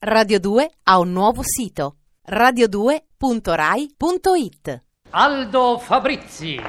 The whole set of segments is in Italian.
Radio 2 ha un nuovo sito radio2.rai.it Aldo Fabrizi.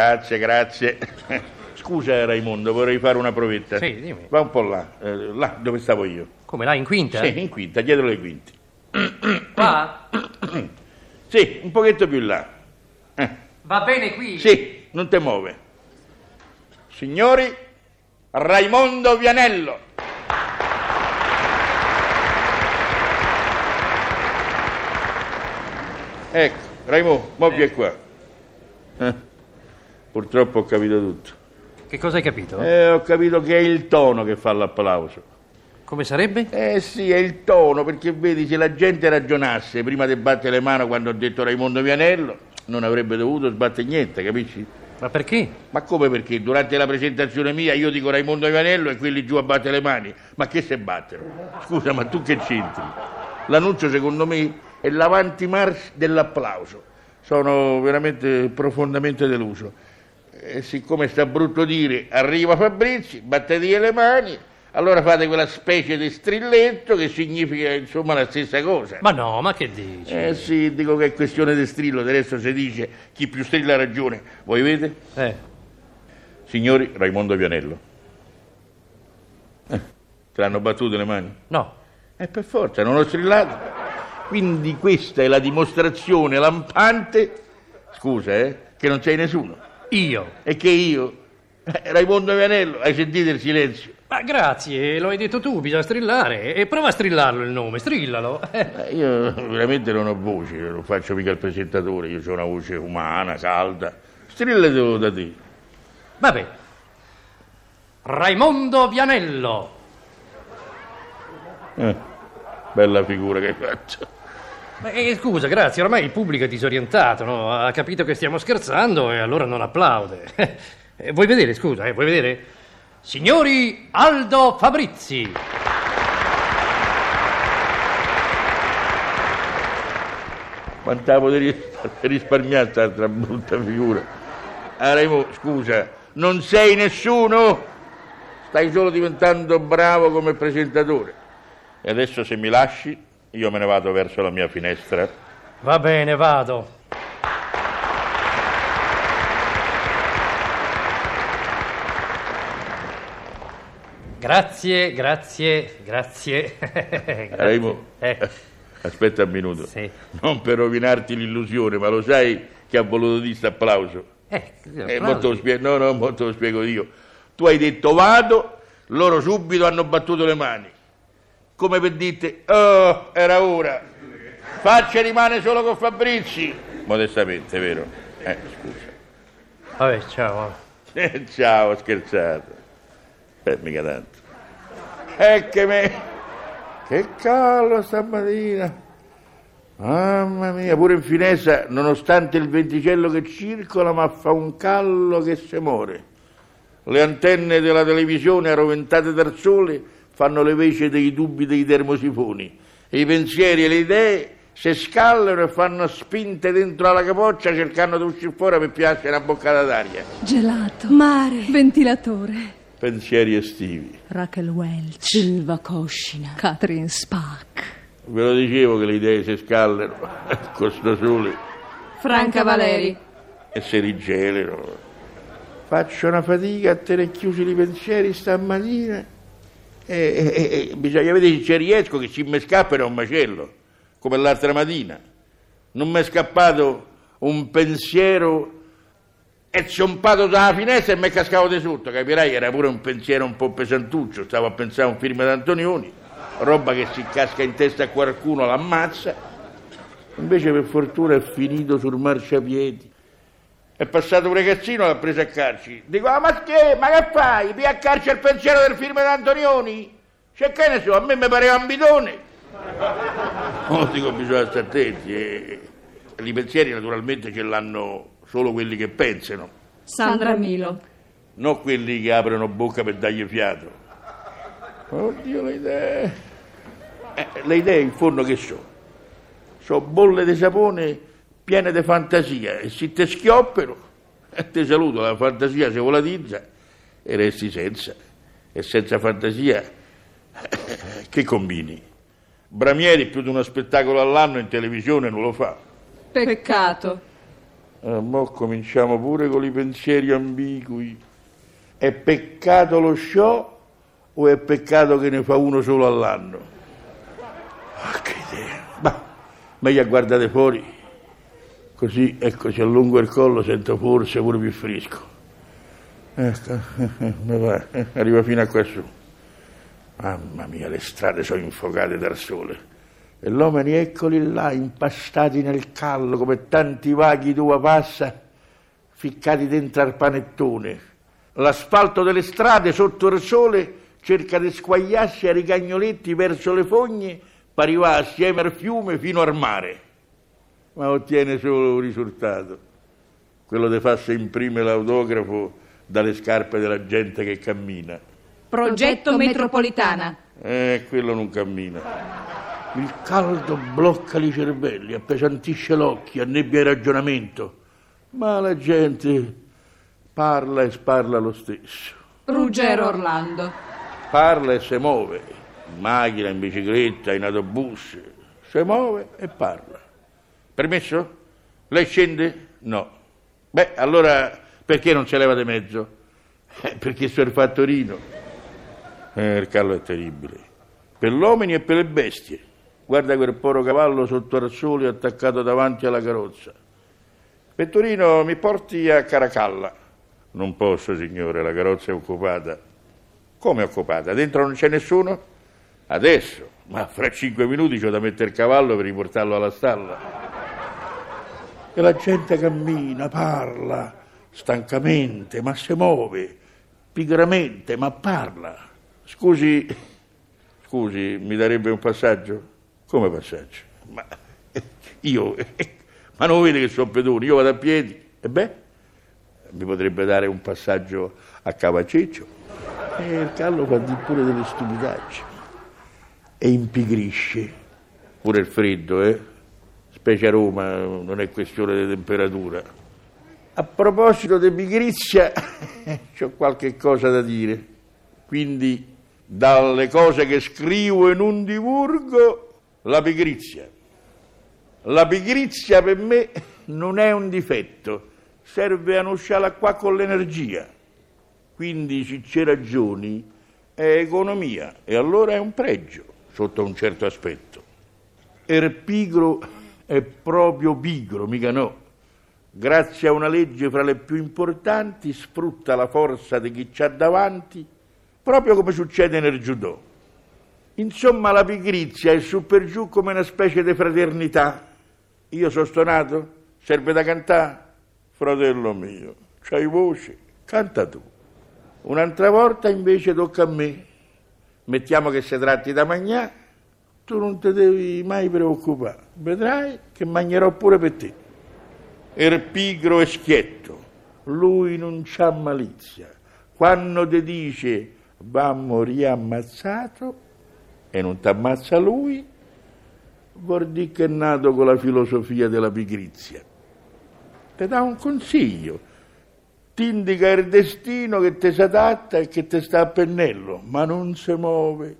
Grazie, grazie. Scusa Raimondo, vorrei fare una provetta. Sì, dimmi. Va un po' là, eh, là dove stavo io. Come là in quinta? Sì, in quinta, dietro le quinte. Qua? Sì, un pochetto più là. Eh, Va bene qui? sì, non te muove. Signori, Raimondo Vianello. Ecco, Raimondo, mo vieni qua. Eh, purtroppo ho capito tutto. Che cosa hai capito? Eh, ho capito che è il tono che fa l'applauso. Come sarebbe? Eh sì, è il tono, perché vedi, se la gente ragionasse prima di battere le mani quando ho detto Raimondo Vianello, non avrebbe dovuto sbattere niente, capisci? Ma perché? Ma come perché? Durante la presentazione mia io dico Raimondo Vianello e quelli giù a battere le mani. Ma che se battono? Scusa, ma tu che c'entri? L'annuncio secondo me è l'avanti marcia dell'applauso. Sono veramente profondamente deluso. E siccome sta brutto dire arriva Fabrizi, battetegli le mani, allora fate quella specie di strilletto che significa insomma la stessa cosa. Ma no, ma che dici? Eh sì, dico che è questione di strillo, resto si dice chi più strilla ha ragione. Voi vedete? Eh, Signori, Raimondo Vianello. Eh, te l'hanno battuto le mani? no. E per forza, non ho strillato. Quindi questa è la dimostrazione lampante, scusa, eh, che non sei nessuno. Io. E che io, eh, Raimondo Vianello, hai sentito il silenzio? Ma grazie, lo hai detto tu, bisogna strillare. E prova a strillarlo il nome, strillalo. Eh, Io veramente non ho voce, non faccio mica il presentatore, io ho una voce umana, calda. Strillatelo da te. Vabbè. Raimondo Vianello. Eh, bella figura che faccio. Ma, eh, scusa, grazie, ormai il pubblico è disorientato, no? Ha capito che stiamo scherzando e allora non applaude. Eh, vuoi vedere, scusa, eh, vuoi vedere? Signori Aldo Fabrizi. Quant'avo di ris- risparmiare quest'altra brutta figura. Raimo, scusa, non sei nessuno? Stai solo diventando bravo come presentatore. E adesso se mi lasci, io me ne vado verso la mia finestra. Va bene, vado. Grazie, grazie, grazie. Grazie. Raimo, Eh, aspetta un minuto. Sì. Non per rovinarti l'illusione, ma lo sai che ha voluto dire questo applauso? eh, Eh, applausi. mo te lo spie- no, no, mo te lo spiego io. Tu hai detto vado, loro subito hanno battuto le mani. Come per dirti, oh, era ora. Faccia rimane solo con Fabrizi. Modestamente, vero? Eh, scusa. Vabbè, ciao. Eh, ciao, scherzato. Eh, mica tanto. E che me... Che caldo stamattina. Mamma mia, pure in finestra, nonostante il venticello che circola, ma fa un callo che se muore. Le antenne della televisione arroventate dal sole fanno le veci dei dubbi dei termosifoni. E I pensieri e le idee si scallano e fanno spinte dentro alla capoccia cercando di uscire fuori per piacere una boccata d'aria. Gelato. Mare. Ventilatore. Pensieri estivi. Raquel Welch. Silva Coscina. Catherine Spack. Ve lo dicevo che le idee si scallano con sto sole Franca Valeri. e si rigelano. Faccio una fatica a tenere chiusi i pensieri stamattina. E, e- e- bisogna vedere se ci riesco, che se mi scappa è un macello, come l'altra mattina. Non mi è scappato un pensiero è zompato dalla finestra e mi è cascato di sotto, capirai? Era pure un pensiero un po' pesantuccio, stavo a pensare a un film di Antonioni, roba che si casca in testa a qualcuno, l'ammazza. Invece per fortuna è finito sul marciapiedi. È passato un ragazzino e l'ha preso a carci. Dico, ah, ma che, ma che fai? Pia a carci il pensiero del film di Antonioni? C'è che ne so, a me mi pareva un bidone. Oh, dico, bisogna stare attenti. eh. I pensieri naturalmente ce l'hanno solo quelli che pensano, Sandra Milo. non quelli che aprono bocca per dargli fiato. Oddio, le idee. Eh, le idee in fondo che sono? Sono bolle di sapone piene di fantasia e se te schioppero, eh, ti saluto, la fantasia si volatizza e resti senza. E senza fantasia, eh, che combini? Bramieri più di uno spettacolo all'anno in televisione non lo fa. Peccato. Ah, mo cominciamo pure con i pensieri ambigui. È peccato lo show o è peccato che ne fa uno solo all'anno? Ah, che idea. Ma meglio a guardare fuori, così ecco ci allungo il collo, sento forse pure più fresco. Ecco, va, arriva fino a qua su. Mamma mia, le strade sono infocate dal sole. E l'uomini eccoli là, impastati nel callo, come tanti vaghi d'uva passa, ficcati dentro al panettone. L'asfalto delle strade sotto il sole cerca di squagliarsi a ricagnoletti verso le fogne per arrivare assieme al fiume fino al mare. Ma ottiene solo un risultato, quello di farsi imprimere l'autografo dalle scarpe della gente che cammina. Progetto Metropolitana. Eh, quello non cammina. Il caldo blocca i cervelli, appesantisce l'occhio, annebbia il ragionamento. Ma la gente parla e sparla lo stesso. Ruggero Orlando. Parla e si muove, in macchina, in bicicletta, in autobus. Si muove e parla. Permesso? Lei scende? No. Beh, allora perché non si leva di mezzo? Eh, perché sono il fattorino. Eh, il callo è terribile. Per gli uomini e per le bestie. Guarda quel poro cavallo sotto al sole attaccato davanti alla carrozza. Pettorino, mi porti a Caracalla. Non posso, signore, la carrozza è occupata. Come è occupata? Dentro non c'è nessuno? Adesso, ma fra cinque minuti c'ho da mettere il cavallo per riportarlo alla stalla. E la gente cammina, parla, stancamente, ma si muove, pigramente, ma parla. Scusi, scusi, mi darebbe un passaggio? Come passaggio? Ma io, ma non vede che sono pedone, io vado a piedi. E beh, mi potrebbe dare un passaggio a Cavaceccio. E il callo fa di pure delle stupidaggini. E impigrisce. Pure il freddo, eh? Specie a Roma, non è questione di temperatura. A proposito di pigrizia, ho qualche cosa da dire. Quindi, dalle cose che scrivo e non divulgo, la pigrizia. La pigrizia per me non è un difetto, serve a uscire qua con l'energia. Quindi, se c'è ragioni, è economia e allora è un pregio sotto un certo aspetto. Er pigro è proprio pigro, mica no. Grazie a una legge fra le più importanti, sfrutta la forza di chi c'ha davanti, proprio come succede nel judo. Insomma, la pigrizia è su per giù come una specie di fraternità. Io sono stonato? Serve da cantare? Fratello mio, c'hai voce, canta tu. Un'altra volta invece tocca a me. Mettiamo che si tratti da mangiare, tu non ti devi mai preoccupare. Vedrai che mangerò pure per te. Er pigro e schietto, lui non c'ha malizia. Quando ti dice va a morire ammazzato e non ti ammazza lui, vuol dire che è nato con la filosofia della pigrizia. Ti dà un consiglio, ti indica il destino che ti si adatta e che ti sta a pennello, ma non si muove.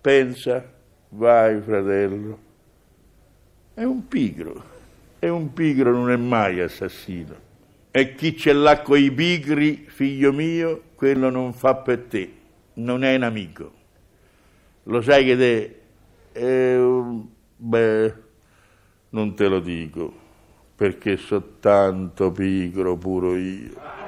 Pensa, vai fratello. È un pigro, e un pigro non è mai assassino. E chi ce l'ha coi pigri, figlio mio, quello non fa per te, non è un amico. Lo sai che te un... beh, non te lo dico, perché so tanto pigro pure io.